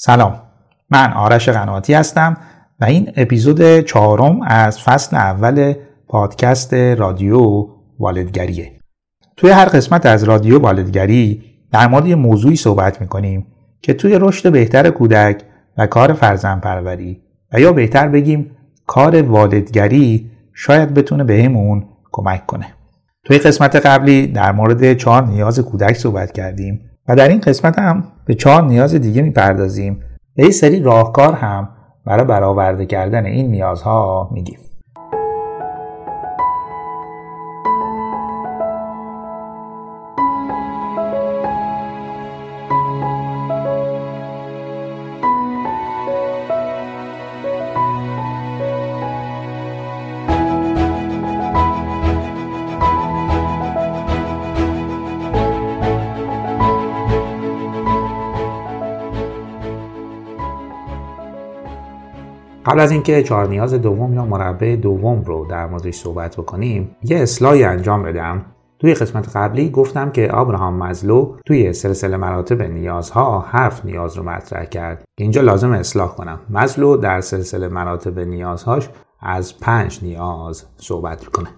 سلام. من آرش قناتی هستم و این اپیزود چهارم از فصل اول پادکست رادیو والدگریه. توی هر قسمت از رادیو والدگری در مورد یه موضوعی صحبت می‌کنیم که توی رشد بهتر کودک و کار فرزن پروری و یا بهتر بگیم کار والدگری شاید بتونه بهمون کمک کنه. توی قسمت قبلی در مورد چهار نیاز کودک صحبت کردیم. و در این قسمت هم به چهار نیاز دیگه می‌پردازیم. و یه سری راهکار هم برای برآورده کردن این نیازها میگیم. قبل از اینکه چهار نیاز دوم یا مربع دوم رو در موردش صحبت بکنیم یه اصلاحی انجام بدم. توی قسمت قبلی گفتم که آبراهام مزلو توی سلسله مراتب نیازها هفت نیاز رو مطرح کرد. اینجا لازم اصلاح کنم. مزلو در سلسله مراتب نیازهاش از پنج نیاز صحبت می‌کنه.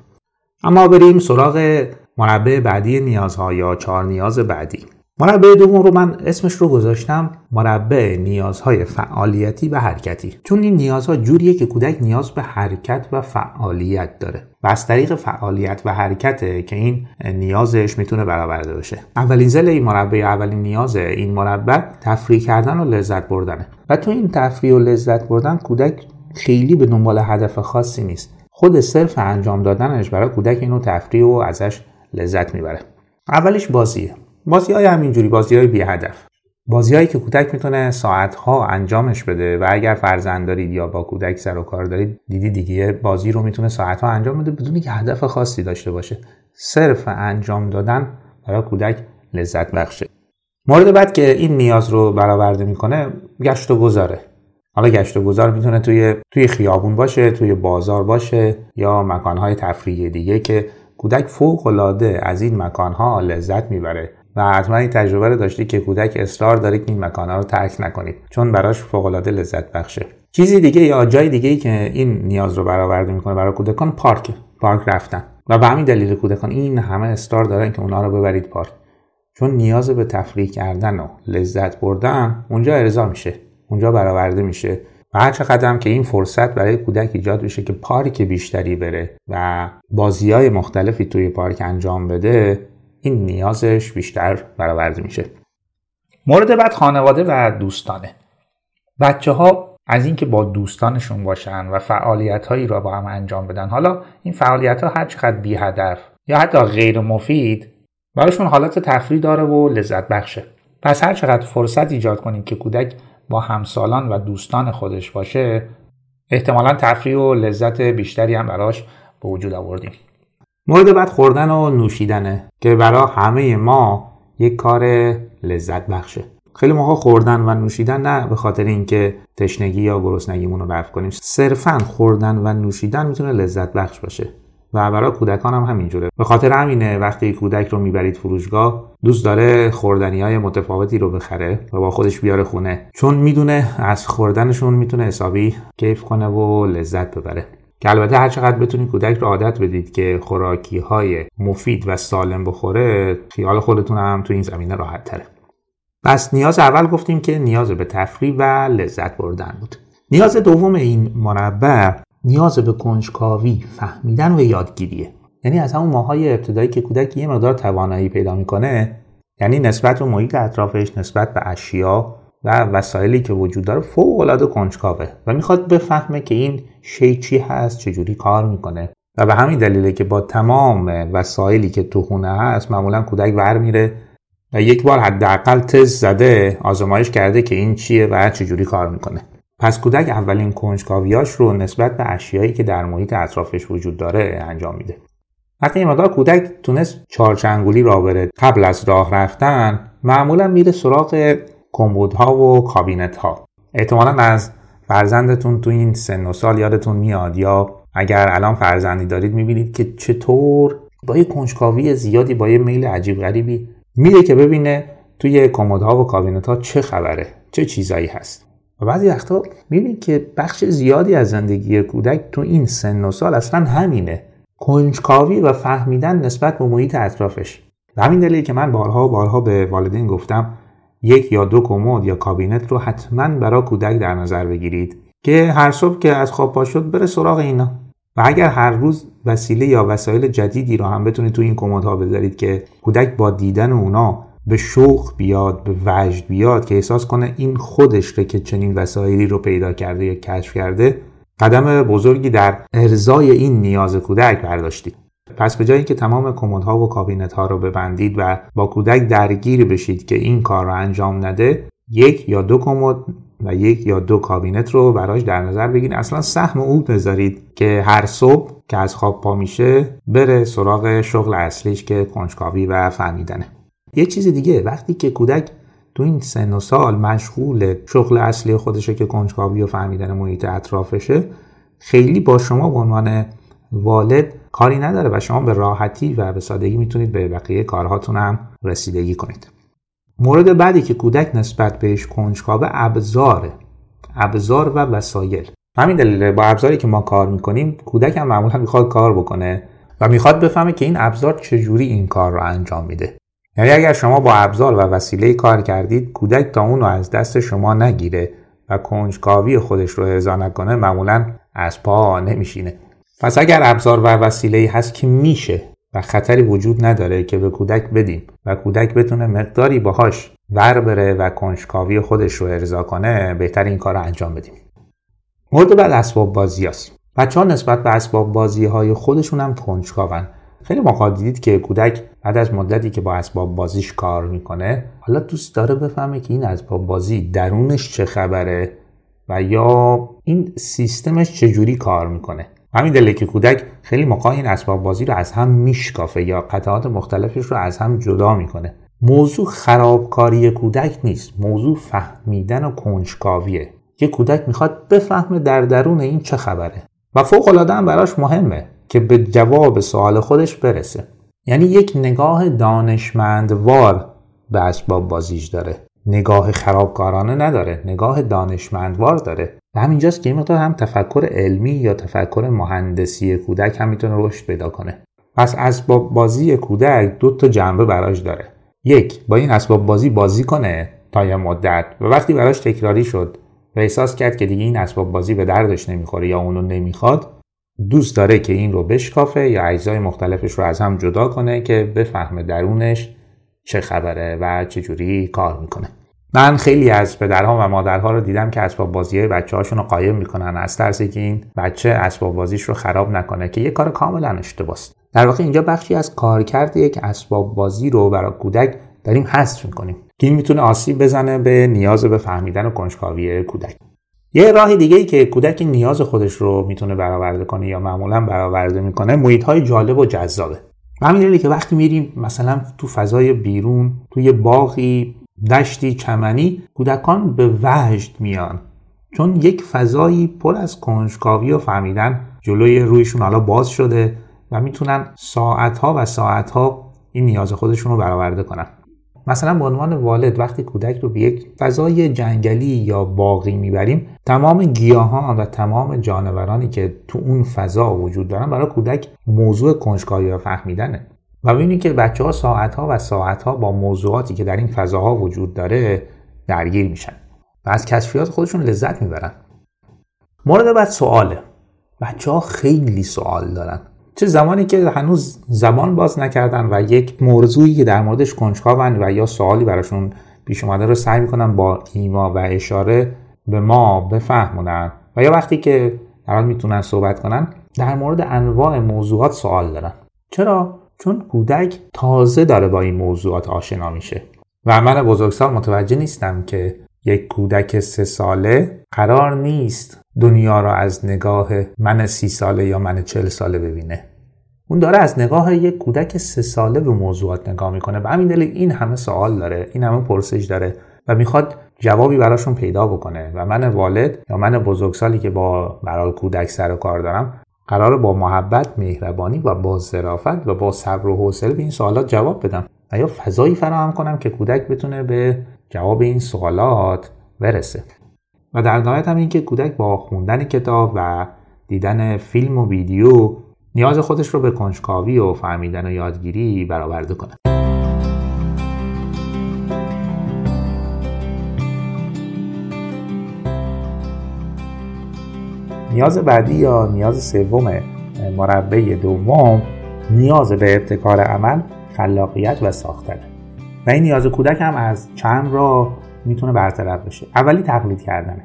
اما بریم سراغ مربع بعدی نیازها یا چهار نیاز بعدی. مربع دوم رو من اسمش رو گذاشتم مربع نیازهای فعالیتی و حرکتی. چون این نیازها جوریه که کودک نیاز به حرکت و فعالیت داره و از طریق فعالیت و حرکته که این نیازش می‌تونه برآورده بشه اولین زل این مربع اولین نیاز این مربع تفریح کردن و لذت بردنه. و تو این تفریح و لذت بردن کودک خیلی به دنبال هدف خاصی نیست. خود صرف انجام دادنش برای کودک اینو تفریح و ازش لذت می‌بره. اولش بازیه. بازی های همینجوری بازی های بی هدف بازی هایی که کودک می‌تونه ساعت ها انجامش بده و اگر فرزند دارید یا با کودک سر و کار دارید دیدی دیگه بازی رو می‌تونه ساعت ها انجام بده بدون که هدف خاصی داشته باشه. صرف انجام دادن برای کودک لذت بخشه. مورد بعد که این نیاز رو برآورده می‌کنه گشت و گذاره. حالا گشت و گذار می‌تونه توی توی خیابون باشه توی بازار باشه یا مکانهای تفریحی دیگه که کودک فوق العاده از این مکانها لذت می‌بره. و حتما این تجربه رو داشتی که کودک اصرار داره که این مکانها رو ترک نکنید چون براش فوق العاده لذت بخشه. چیزی دیگه یا جای دیگه ای که این نیاز رو برآورده می‌کنه برای کودکان پارک پارک رفتن. و به همین دلیل کودکان این همه اصرار دارن که اونا رو ببرید پارک. چون نیاز به تفریح کردن و لذت بردن اونجا ارضا میشه اونجا برآورده میشه. و هر چقدر که این فرصت برای کودک ایجاد بشه که پارک بیشتری بره و بازی های مختلفی توی پارک انجام بده این نیازش بیشتر برآورده میشه. مورد بعد خانواده و دوستانه. بچه ها از اینکه با دوستانشون باشن و فعالیت هایی را با هم انجام بدن حالا این فعالیت ها هر چقدر بی هدف یا حتی غیر مفید براشون حالت تفریح داره و لذت بخشه. پس هر چقدر فرصت ایجاد کنید که کودک با همسالان و دوستان خودش باشه احتمالا تفریح و لذت بیشتری هم براش به وجود آوردیم. مورد بعد خوردن و نوشیدنه که برای همه ما یک کار لذت بخشه. خیلی موقع خوردن و نوشیدن نه به خاطر اینکه تشنگی یا گرسنگیمون رو رفع کنیم. صرفا خوردن و نوشیدن می‌تونه لذت بخش باشه. و برای کودکان هم همینجوره. به خاطر همینه وقتی کودک رو می‌برید فروشگاه دوست داره خوردنی های متفاوتی رو بخره و با خودش بیاره خونه. چون می‌دونه از خوردنشون می‌تونه حسابی کیف کنه و لذت ببره. که البته هر چقدر بتونید کودک رو عادت بدید که خوراکی های مفید و سالم بخوره خیال خودتون هم تو این زمینه راحت تره پس نیاز اول گفتیم که نیاز به تفریح و لذت بردن بود. نیاز دوم این مربع نیاز به کنجکاوی فهمیدن و یادگیریه. یعنی از همون ماهای ابتدایی که کودک یه مقدار توانایی پیدا می‌کنه یعنی نسبت به محیط اطرافش نسبت به اشیا و وسایلی که وجود داره فوق العاده کنجکاوه و می‌خواد بفهمه که این شی چی هست چجوری کار می‌کنه. و به همین دلیله که با تمام وسایلی که تو خونه هست معمولا کودک ور میره و یک بار حداقل تز زده آزمایش کرده که این چیه و چجوری کار می‌کنه. پس کودک اولین کنجکاویاش رو نسبت به اشیایی که در محیط اطرافش وجود داره انجام میده. وقتی این مقدار کودک تونست چارچنگولی را بره قبل از راه رفتن معمولا میره سراغ کمبودها و کابینت ها احتمالا از فرزندتون تو این سن و سال یادتون میاد یا اگر الان فرزندی دارید می‌بینید که چطور با یه کنجکاوی زیادی با یه میل عجیب غریبی میره که ببینه توی کمدها و کابینت ها چه خبره چه چیزایی هست. و بعضی وقتا می‌بینید که بخش زیادی از زندگی کودک تو این سن و سال اصلا همینه. کنجکاوی و فهمیدن نسبت به محیط اطرافش. و همین دلیل که من بارها و بارها به والدین گفتم یک یا دو کمد یا کابینت رو حتما برای کودک در نظر بگیرید که هر صبح که از خواب پا شد بره سراغ اینا. و اگر هر روز وسیله یا وسایل جدیدی رو هم بتونید تو این کمدها بذارید که کودک با دیدن اونا به شوق بیاد به وجد بیاد که احساس کنه این خودش که چنین وسایلی رو پیدا کرده یا کشف کرده قدم بزرگی در ارزای این نیاز کودک برداشتید. پس به جایی که تمام کمدها و کابینت ها رو ببندید و با کودک درگیر بشید که این کار رو انجام نده یک یا دو کمد و یک یا دو کابینت رو براش در نظر بگیرید. اصلا سهم او بذارید که هر صبح که از خواب پا میشه بره سراغ شغل اصلیش که کنجکاوی و فهمیدنه. یه چیز دیگه وقتی که کودک تو این سن و سال مشغول شغل اصلی خودشه که کنجکاوی و فهمیدن محیط اطرافشه خیلی با شما به عنوان والد کاری نداره و شما به راحتی و به سادگی می‌تونید به بقیه کارهاتون هم رسیدگی کنید. مورد بعدی که کودک نسبت بهش کنجکاوه ابزاره. ابزار و وسایل. همین دلیل با ابزاری که ما کار می‌کنیم کودک هم معمولا می‌خواد کار بکنه و می‌خواد بفهمه که این ابزار چجوری این کار رو انجام میده. یعنی اگر شما با ابزار و وسیله کار کردید کودک تا اون رو از دست شما نگیره و کنجکاوی خودش رو ارضا نکنه معمولا از پا نمیشینه. پس اگر ابزار و وسیله هست که میشه و خطری وجود نداره که به کودک بدیم و کودک بتونه مقداری باهاش ور بره و کنجکاوی خودش رو ارضا کنه بهتر این کار رو انجام بدیم. مورد بعد اسباب بازی هست. بچه ها نسبت به اسباب بازی های خودشون هم کنجکاون. خیلی موقع دیدید که کودک بعد از مدتی که با اسباب بازیش کار می‌کنه حالا دوست داره بفهمه که این اسباب بازی درونش چه خبره و یا این سیستمش چجوری کار می‌کنه. همین که کودک خیلی موقع این اسباب بازی رو از هم میشکافه یا قطعات مختلفش رو از هم جدا می‌کنه. موضوع خرابکاری کودک نیست موضوع فهمیدن و کنجکاویه که کودک می‌خواد بفهمه در درون این چه خبره و فوق العاده هم براش مهمه که به جواب سوال خودش برسه. یعنی یک نگاه دانشمندوار به اسباب بازیش داره. نگاه خرابکارانه نداره نگاه دانشمندوار داره. و همینجاست که این مقدار هم تفکر علمی یا تفکر مهندسی کودک هم می‌تونه رشد پیدا کنه. پس اسباب بازی کودک دو تا جنبه براش داره. یک با این اسباب بازی بازی کنه تا یه مدت. و وقتی براش تکراری شد و احساس کرد که دیگه این اسباب بازی به دردش نمی‌خوره یا اونو نمی‌خواد دوست داره که این رو بشکافه یا اجزای مختلفش رو از هم جدا کنه که بفهمه درونش چه خبره و چجوری کار می‌کنه. من خیلی از پدرها و مادرها رو دیدم که اسباب بازی بچه هاشون رو قایم می‌کنن. از ترسی که این بچه اسباب بازیش رو خراب نکنه که یه کار کاملا اشتباهه در واقع اینجا بخشی از کارکرد یک اسباب بازی رو برای کودک داریم حذف می‌کنیم. که این می‌تونه آسیب بزنه به نیاز به فهمیدن و کنجکاوی کودک. یه راه دیگه ای که کودک نیاز خودش رو می‌تونه برآورده کنه یا معمولا برآورده می‌کنه محیط های جالب و جذابه. همین که وقتی میریم مثلا تو فضای بیرون توی باغی دشتی چمنی کودکان به وجد میان. چون یک فضایی پر از کنجکاوی و فهمیدن جلوی رویشون حالا باز شده و می‌تونن ساعتها و ساعتها این نیاز خودشون رو برآورده کنن. مثلا به عنوان والد وقتی کودک رو به یک فضای جنگلی یا باقی می‌بریم تمام گیاهان و تمام جانورانی که تو اون فضا وجود دارن برای کودک موضوع کنجکاوی و فهمیدنه. و ببینید که بچه ها ساعت ها و ساعت ها با موضوعاتی که در این فضاها وجود داره درگیر میشن و از کشفیات خودشون لذت می‌برن. مورد بعد سواله. بچه ها خیلی سوال دارن. چه زمانی که هنوز زبان باز نکردن و یک موضوعی که در موردش کنجکاون و یا سوالی براشون پیش اومده رو سعی می‌کنن با ایما و اشاره به ما بفهمونن و یا وقتی که در می‌تونن صحبت کنن در مورد انواع موضوعات سوال دارن. چرا؟ چون کودک تازه داره با این موضوعات آشنا میشه. و من بزرگسال متوجه نیستم که یک کودک سه ساله قرار نیست دنیا را از نگاه من سی ساله یا من چل ساله ببینه. اون داره از نگاه یک کودک سه ساله به موضوعات نگاه می‌کنه و همین دلیل این همه سوال داره این همه پرسش داره و می‌خواد جوابی براشون پیدا بکنه. و من والد یا من بزرگسالی که با برال کودک سر و کار دارم قرار با محبت مهربانی و با ظرافت و با صبر و حوصله به این سوالات جواب بدم و یا فضایی فراهم کنم که کودک بتونه به جواب این سوالات برسه. و در نهایت هم اینکه کودک با خوندن کتاب و دیدن فیلم و ویدیو نیاز خودش رو به کنجکاوی و فهمیدن و یادگیری برآورده کنه. نیاز بعدی یا نیاز سوم مربع دوم نیاز به ابتکار عمل خلاقیت و ساختن. و این نیاز کودک هم از چند را می‌تونه برطرف بشه. اولی تقلید کردنه.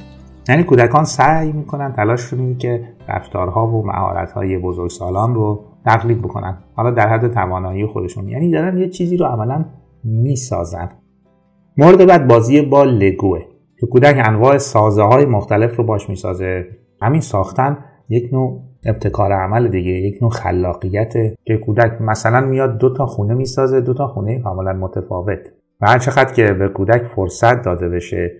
یعنی کودکان سعی می‌کنن تلاش کنید که رفتارها و مهارت‌های بزرگسالان رو تقلید بکنن. حالا در حد توانایی خودشون. یعنی دارن یه چیزی رو عملا می‌سازن. مورد بعد بازی با لگوه. که کودک انواع سازه های مختلف رو باش می‌سازه. همین ساختن یک نوع ابتکار عمل دیگه یک نوع خلاقیت که کودک مثلا میاد دو تا خونه می‌سازه دو تا خونه کاملا متفاوت. و هر چقدر که به کودک فرصت داده بشه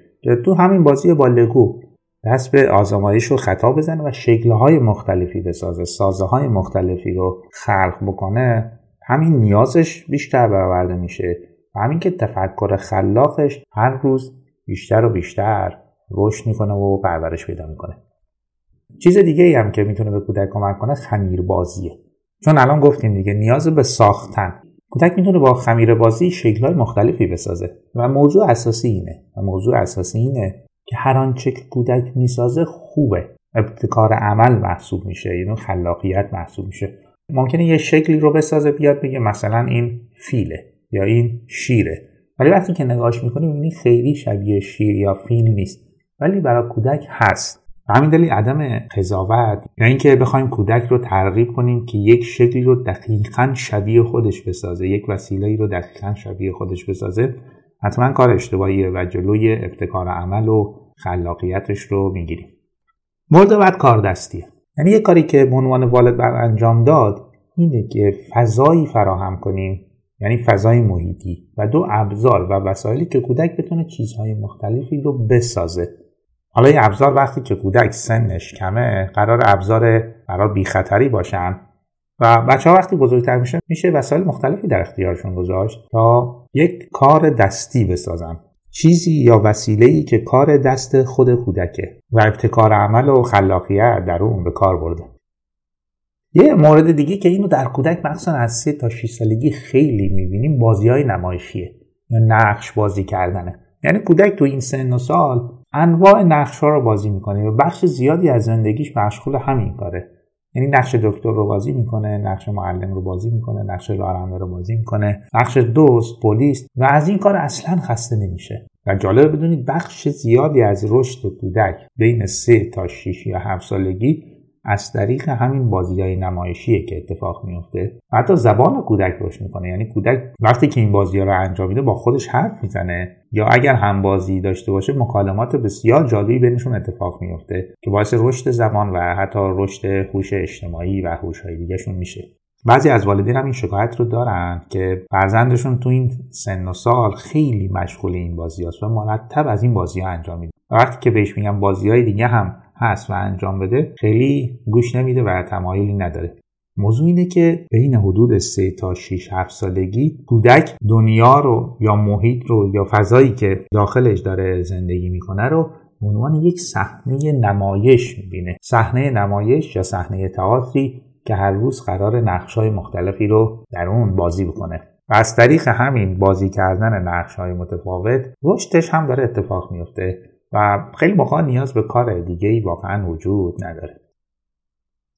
تو همین بازی با لگو دست به آزمایش و خطا بزنه و شکلهای مختلفی بسازه سازه های مختلفی رو خلق بکنه همین نیازش بیشتر برآورده میشه. و همین که تفکر خلاقش هر روز بیشتر و بیشتر رشد می‌کنه و پرورش پیدا می‌کنه. چیز دیگه ای هم که می‌تونه به کودک کمک کنه خمیر بازیه چون الان گفتیم دیگه نیاز به ساختن. کودک می‌تونه با خمیر بازی شکلهای مختلفی بسازه. و موضوع اساسی اینه. و موضوع اساسی اینه که هر آنچه که کودک می‌سازه خوبه. ابتکار عمل محسوب میشه. یعنی خلاقیت محسوب میشه. ممکنه یه شکلی رو بسازه بیاد بگه مثلا این فیله یا این شیره. ولی وقتی که نگاهش می‌کنیم می‌بینی خیلی شبیه شیر یا فیل نیست. ولی برای کودک هست. و همین دلیل عدم قضاوت یا اینکه بخوایم کودک رو ترغیب کنیم که یک شکلی رو دقیقا شبیه خودش بسازه یک وسیله رو دقیقا شبیه خودش بسازه حتما کار اشتباهیه و جلوی ابتکار عمل و خلاقیتش رو می‌گیریم. مورد بعد کار دستیه یعنی یه کاری که به عنوان والد بر انجام داد اینه که فضایی فراهم کنیم یعنی فضای محیطی و دو ابزار و وسایلی که کودک بتونه چیزهای مختلفی رو بسازه. حالا این ابزار وقتی که کودک سنش کمه قرار ابزار قرار بی خطری باشن و بچه ها وقتی بزرگتر میشه میشه وسایل مختلفی در اختیارشون گذاشت تا یک کار دستی بسازن. چیزی یا وسیله ای که کار دست خود کودکه و ابتکار عمل و خلاقیت در اون به کار برده. یه مورد دیگه که اینو در کودک مخصوصا از 3 تا 6 سالگی خیلی می‌بینیم بازی های نمایشیه یا نقش بازی کردنه. یعنی کودک تو این سن و سال انواع نقش ها رو بازی می‌کنه. و بخش زیادی از زندگیش مشغول همین کاره. یعنی نقش دکتر رو بازی می‌کنه نقش معلم رو بازی می‌کنه نقش راننده رو بازی می‌کنه نقش دوست پلیس و از این کار اصلا خسته نمیشه. و جالب بدونید بخش زیادی از رشد کودک بین 3 تا 6 یا 7 سالگی از طریق همین بازی های نمایشیه که اتفاق میفته و حتی زبان کودک رشد می‌کنه. یعنی کودک وقتی که این بازی ها رو انجام میده با خودش حرف می‌زنه. یا اگر هم بازی داشته باشه مکالمات بسیار جالبی بینشون اتفاق میفته که باعث رشد زبان و حتی رشد هوش اجتماعی و هوش های دیگهشون میشه. بعضی از والدین هم این شکایت رو دارن که فرزندشون تو این سن و سال خیلی مشغول این بازی هست و مرتب از این بازی ها انجام میده. وقتی که بهش میگن بازی های دیگه هم هست و انجام بده خیلی گوش نمیده و تمایلی نداره. موضوع اینه که بین حدود 3 تا 6 7 سالگی کودک دنیا رو یا محیط رو یا فضایی که داخلش داره زندگی می‌کنه رو به عنوان یک صحنه نمایش می‌بینه. صحنه نمایش یا صحنه تئاتری که هر روز قرار نقشهای مختلفی رو در اون بازی بکنه. و از طریق همین بازی کردن نقش های متفاوت رشدش هم داره اتفاق میفته و خیلی موقع نیاز به کار دیگه ای واقعا وجود نداره.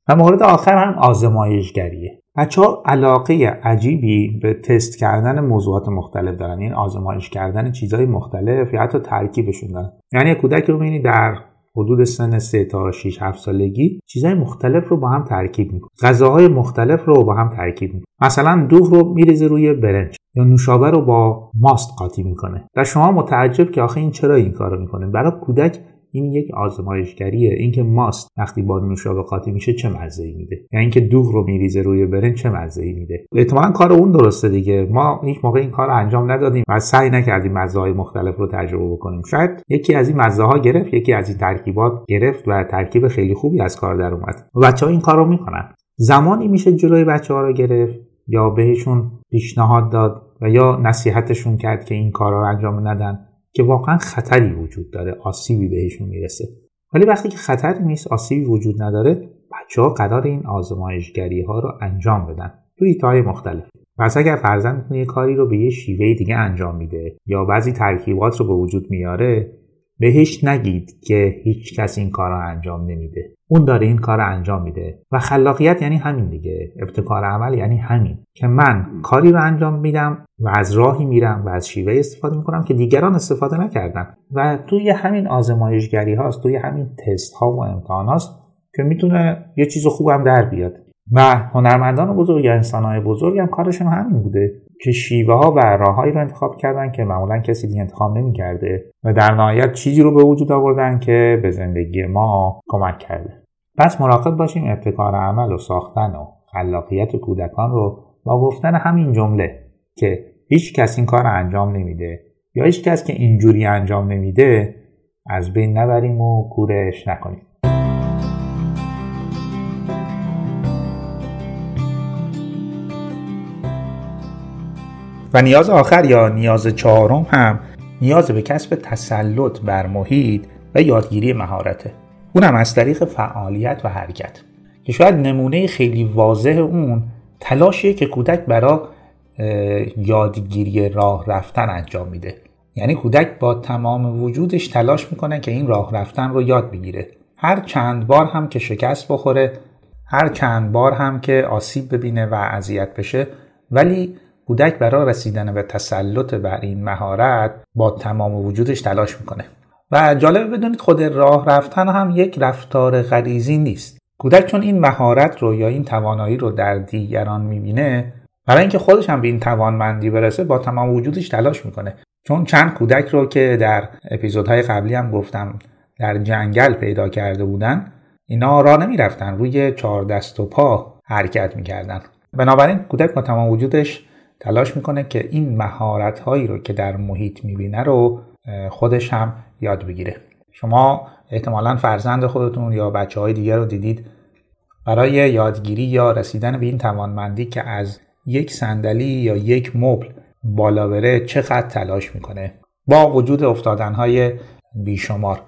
و مورد آخر هم آزمایشگریه. بچه ها علاقه عجیبی به تست کردن موضوعات مختلف دارن. این آزمایش کردن چیزهای مختلف یا حتی ترکیبشون دارن. یعنی کودک رو ببینید در حدود سن 3 تا 6 7 سالگی چیزهای مختلف رو با هم ترکیب می‌کنه. غذاهای مختلف رو با هم ترکیب می‌کنه. مثلا دوغ رو میریزه روی برنج یا نوشابه رو با ماست قاطی می‌کنه. و شما متعجب که آخه این چرا این کارو می‌کنه؟ برای کودک این یک آزمایشگریه. اینکه ماست وقتی با نوشابه قاطی میشه چه مزه ای میده؟ یا اینکه دوغ رو میریزه روی برنج چه مزه ای میده؟ احتمالا کار اون درسته دیگه. ما هیچ موقع این کار انجام ندادیم و سعی نکردیم مزه های مختلف رو تجربه بکنیم. شاید یکی از این مزه ها گرفت یکی از این ترکیبات گرفت و ترکیب خیلی خوبی از کار در اومد. بچه ها این کار رو می‌کنن. زمانی میشه جلوی بچه ها رو گرفت یا بهشون پیشنهاد داد و یا نصیحتشون کرد که این کار رو انجام ندن؟ که واقعا خطری وجود داره آسیبی بهشون می‌رسه. ولی وقتی که خطری نیست آسیبی وجود نداره بچه ها قرار این آزمایشگری ها رو انجام بدن. توی های مختلف. پس اگر فرزندتون یه کاری رو به یه شیوه دیگه انجام میده یا بعضی ترکیبات رو به وجود میاره بهش نگید که هیچ کس این کار رو انجام نمیده. اون داره این کار رو انجام میده. و خلاقیت یعنی همین دیگه. ابتکار عمل یعنی همین. که من کاری رو انجام میدم و از راهی میرم و از شیوه استفاده می‌کنم که دیگران استفاده نکردن. و توی همین آزمایشگری هاست توی همین تست ها و امتحان هاست که می‌تونه یه چیز خوبم در بیاد. و هنرمندان بزرگ یا انسانهای بزرگ هم کارشون همین بوده که شیوه ها و راههایی رو انتخاب کردن که معمولا کسی دیگه انتخاب نمی‌کرده و در نهایت چیزی رو به وجود آوردن که به زندگی ما کمک کرده. پس مراقب باشیم ابتکار عمل و ساختن و خلاقیت کودکان رو با گفتن همین جمله که هیچ کس این کار رو انجام نمیده یا هیچ کس که اینجوری انجام نمیده از بین نبریم و کورش نکنیم. نیاز آخر یا نیاز چهارم هم نیاز به کسب تسلط بر محیط و یادگیری مهارته. اونم از طریق فعالیت و حرکت. که شاید نمونه خیلی واضح اون تلاشیه که کودک برای یادگیری راه رفتن انجام میده. یعنی کودک با تمام وجودش تلاش می‌کنه که این راه رفتن رو یاد بگیره. هر چند بار هم که شکست بخوره هر چند بار هم که آسیب ببینه و اذیت بشه ولی کودک برای رسیدن به تسلط بر این مهارت با تمام وجودش تلاش می‌کنه. و جالبه بدونید خود راه رفتن هم یک رفتار غریزی نیست. کودک چون این مهارت رو یا این توانایی رو در دیگران می‌بینه برای اینکه خودش هم به این توانمندی برسه با تمام وجودش تلاش می‌کنه. چون چند کودک رو که در اپیزودهای قبلی هم گفتم در جنگل پیدا کرده بودن اینا را نمی‌رفتن روی چهار دست و پا حرکت می‌کردن. بنابراین کودک با تمام وجودش تلاش می‌کنه که این مهارت هایی رو که در محیط می‌بینه رو خودش هم یاد بگیره. شما احتمالا فرزند خودتون یا بچه های دیگر رو دیدید. برای یادگیری یا رسیدن به این توانمندی که از یک صندلی یا یک مبل بالا بره چقدر تلاش می‌کنه؟ با وجود افتادن های بیشمار.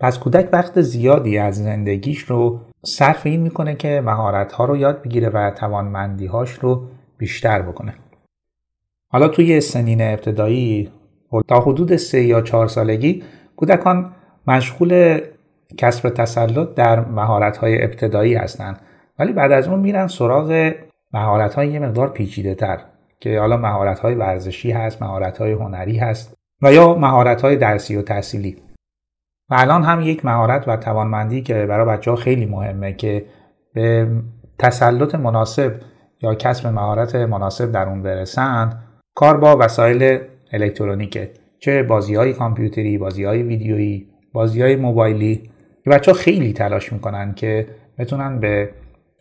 پس کودک وقت زیادی از زندگیش رو صرف این می‌کنه که مهارت ها رو یاد بگیره و توانمندی هاش رو بیشتر بکنه. حالا توی سنین ابتدایی تا حدود سه یا چهار سالگی کودکان مشغول کسب تسلط در مهارت های ابتدایی هستند. ولی بعد از اون میرن سراغ مهارت های یه مقدار پیچیده تر که حالا مهارت های ورزشی هست مهارت های هنری هست و یا مهارت های درسی و تحصیلی. و الان هم یک مهارت و توانمندی که برای بچه ها خیلی مهمه که به تسلط مناسب یا کسب مهارت مناسب در اون برسند کار با وسایل الکترونیکه چه بازی های کامپیوتری بازی های ویدیویی بازی های موبایلی. که بچه ها خیلی تلاش می‌کنن که بتونن به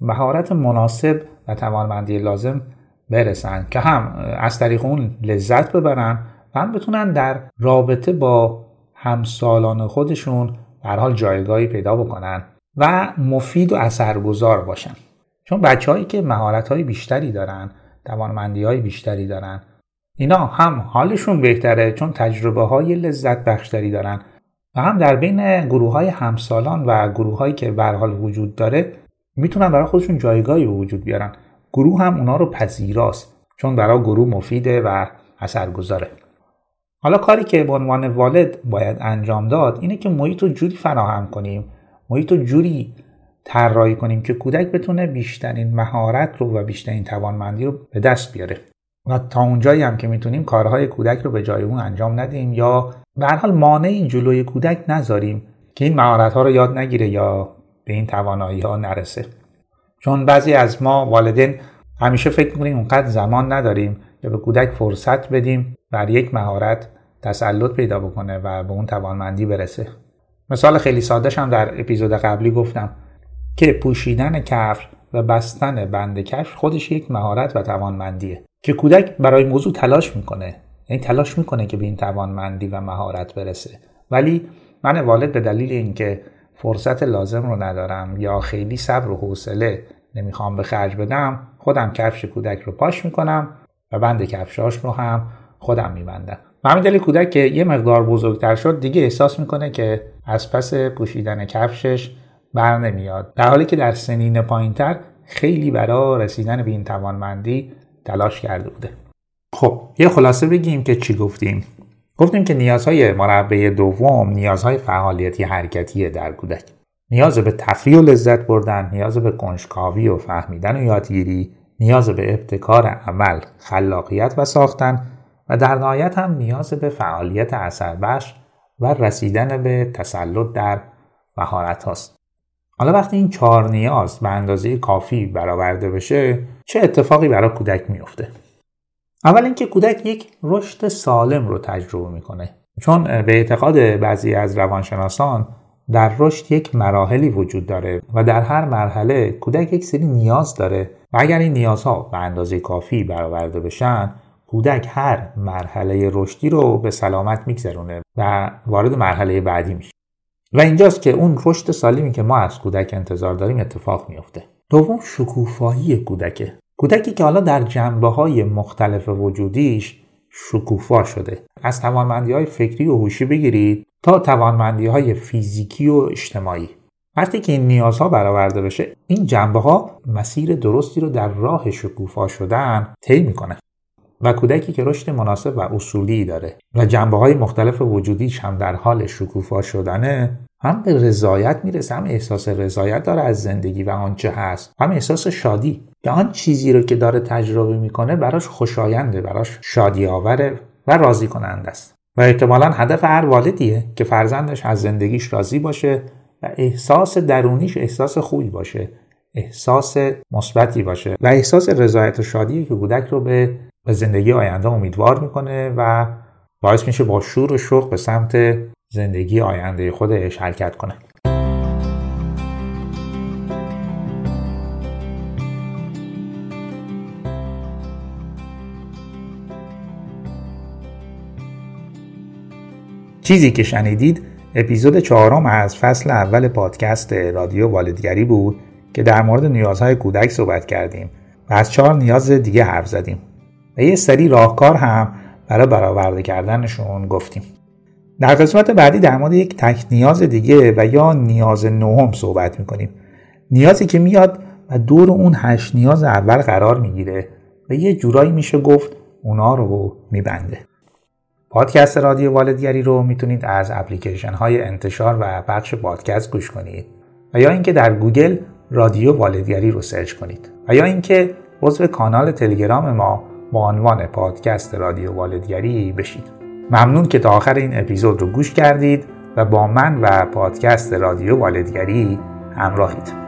مهارت مناسب و توانمندی لازم برسن که هم از طریق اون لذت ببرن و هم بتونن در رابطه با همسالان خودشون در حال جایگاهی پیدا بکنن و مفید و اثرگذار باشن. چون بچههایی که مهارت های بیشتری دارن توانمندی های بیشتری دارن اینا هم حالشون بهتره چون تجربه های لذت بخشتری دارن و هم در بین گروه های همسالان و گروه هایی که حال وجود داره می‌تونن برای خودشون جایگاهی به وجود بیارن. گروه هم اونا رو پذیراست چون برای گروه مفیده و اثرگذاره. حالا کاری که به عنوان والد باید انجام داد اینه که محیط رو جوری فراهم کنیم محیط رو جوری طراحی کنیم که کودک بتونه بیشترین مهارت رو و بیشترین توانمندی رو به دست بیاره. و تا اونجایی هم که می‌تونیم کارهای کودک رو به جای اون انجام ندیم یا به هر حال مانعی جلوی کودک نذاریم که این مهارت ها رو یاد نگیره یا به این توانایی ها نرسه. چون بعضی از ما والدین همیشه فکر می‌کنیم اونقدر زمان نداریم که به کودک فرصت بدیم بر یک مهارت تسلط پیدا بکنه و به اون توانمندی برسه. مثال خیلی سادهش هم در اپیزود قبلی گفتم که پوشیدن کفش و بستن بند کفش خودش یک مهارت و توانمندیه. که کودک برای موضوع تلاش می‌کنه. یعنی تلاش می‌کنه که به این توانمندی و مهارت برسه. ولی من والد به دلیل اینکه فرصت لازم رو ندارم یا خیلی صبر و حوصله نمی‌خوام به خرج بدم خودم کفش کودک رو پاش می‌کنم و بند کفشاش رو هم خودم میبندم. و همین دلیل کودک که یه مقدار بزرگتر شد دیگه احساس می‌کنه که از پس پوشیدن کفشش بر نمیاد. در حالی که در سنین پایینتر خیلی برای رسیدن به این توانمندی تلاش کرده بوده. خب یه خلاصه بگیم که چی گفتیم؟ گفتیم که نیازهای مربع دوم نیازهای فعالیتی حرکتی در کودک. نیاز به تفریح و لذت بردن نیاز به کنجکاوی و فهمیدن و یادگیری نیاز به ابتکار عمل خلاقیت و ساختن و در نهایت هم نیاز به فعالیت اثر بخش و رسیدن به تسلط در مهارت هاست. حالا وقتی این چهار نیاز به اندازه کافی برآورده بشه چه اتفاقی برای کودک میفته؟ اول اینکه کودک یک رشد سالم رو تجربه می‌کنه چون به اعتقاد بعضی از روانشناسان در رشد یک مراحلی وجود داره و در هر مرحله کودک یک سری نیاز داره و اگر این نیازها به اندازه کافی برآورده بشن کودک هر مرحله رشدی رو به سلامت میگذرونه و وارد مرحله بعدی میشه و اینجاست که اون رشد سالمی که ما از کودک انتظار داریم اتفاق میفته دوم شکوفایی کودکه. کودکی که حالا در جنبه های مختلف وجودیش شکوفا شده. از توانمندی های فکری و هوشی بگیرید تا توانمندی های فیزیکی و اجتماعی. وقتی که این نیازها برآورده بشه این جنبه ها مسیر درستی رو در راه شکوفا شدن طی می‌کنه. و کودکی که رشد مناسب و اصولی داره و جنبه های مختلف وجودیش هم در حال شکوفا شدنه هم به رضایت می‌رسه هم احساس رضایت داره از زندگی و آنچه هست. هم احساس شادی. که آن چیزی رو که داره تجربه می‌کنه براش خوشاینده براش شادی آوره و راضی کننده است. و احتمالا هدف هر والدیه که فرزندش از زندگیش راضی باشه و احساس درونیش احساس خوبی باشه احساس مثبتی باشه و احساس رضایت و شادی که کودک رو به به زندگی آینده امیدوار می‌کنه و باعث میشه با شور و شوق به سمت زندگی آینده خودش حرکت کنه. چیزی که شنیدید اپیزود چهارم از فصل اول پادکست رادیو والدگری بود که در مورد نیازهای کودک صحبت کردیم و از چهار نیاز دیگه حرف زدیم. و یه سری راهکار هم برای برآورده کردنشون گفتیم. در قسمت بعدی در مورد یک تک نیاز دیگه و یا نیاز نهم صحبت می‌کنیم. نیازی که میاد و دور اون هشت نیاز اول قرار می‌گیره و یه جورایی میشه گفت اونا رو میبنده. پادکست رادیو والدگری رو می‌تونید از اپلیکیشن های انتشار و پخش پادکست گوش کنید و یا اینکه در گوگل رادیو والدگری رو search کنید و یا اینکه عضو کانال تلگرام ما با عنوان پادکست رادیو والدگری بشید ممنون که تا آخر این اپیزود رو گوش کردید و با من و پادکست رادیو والدگری همراهید.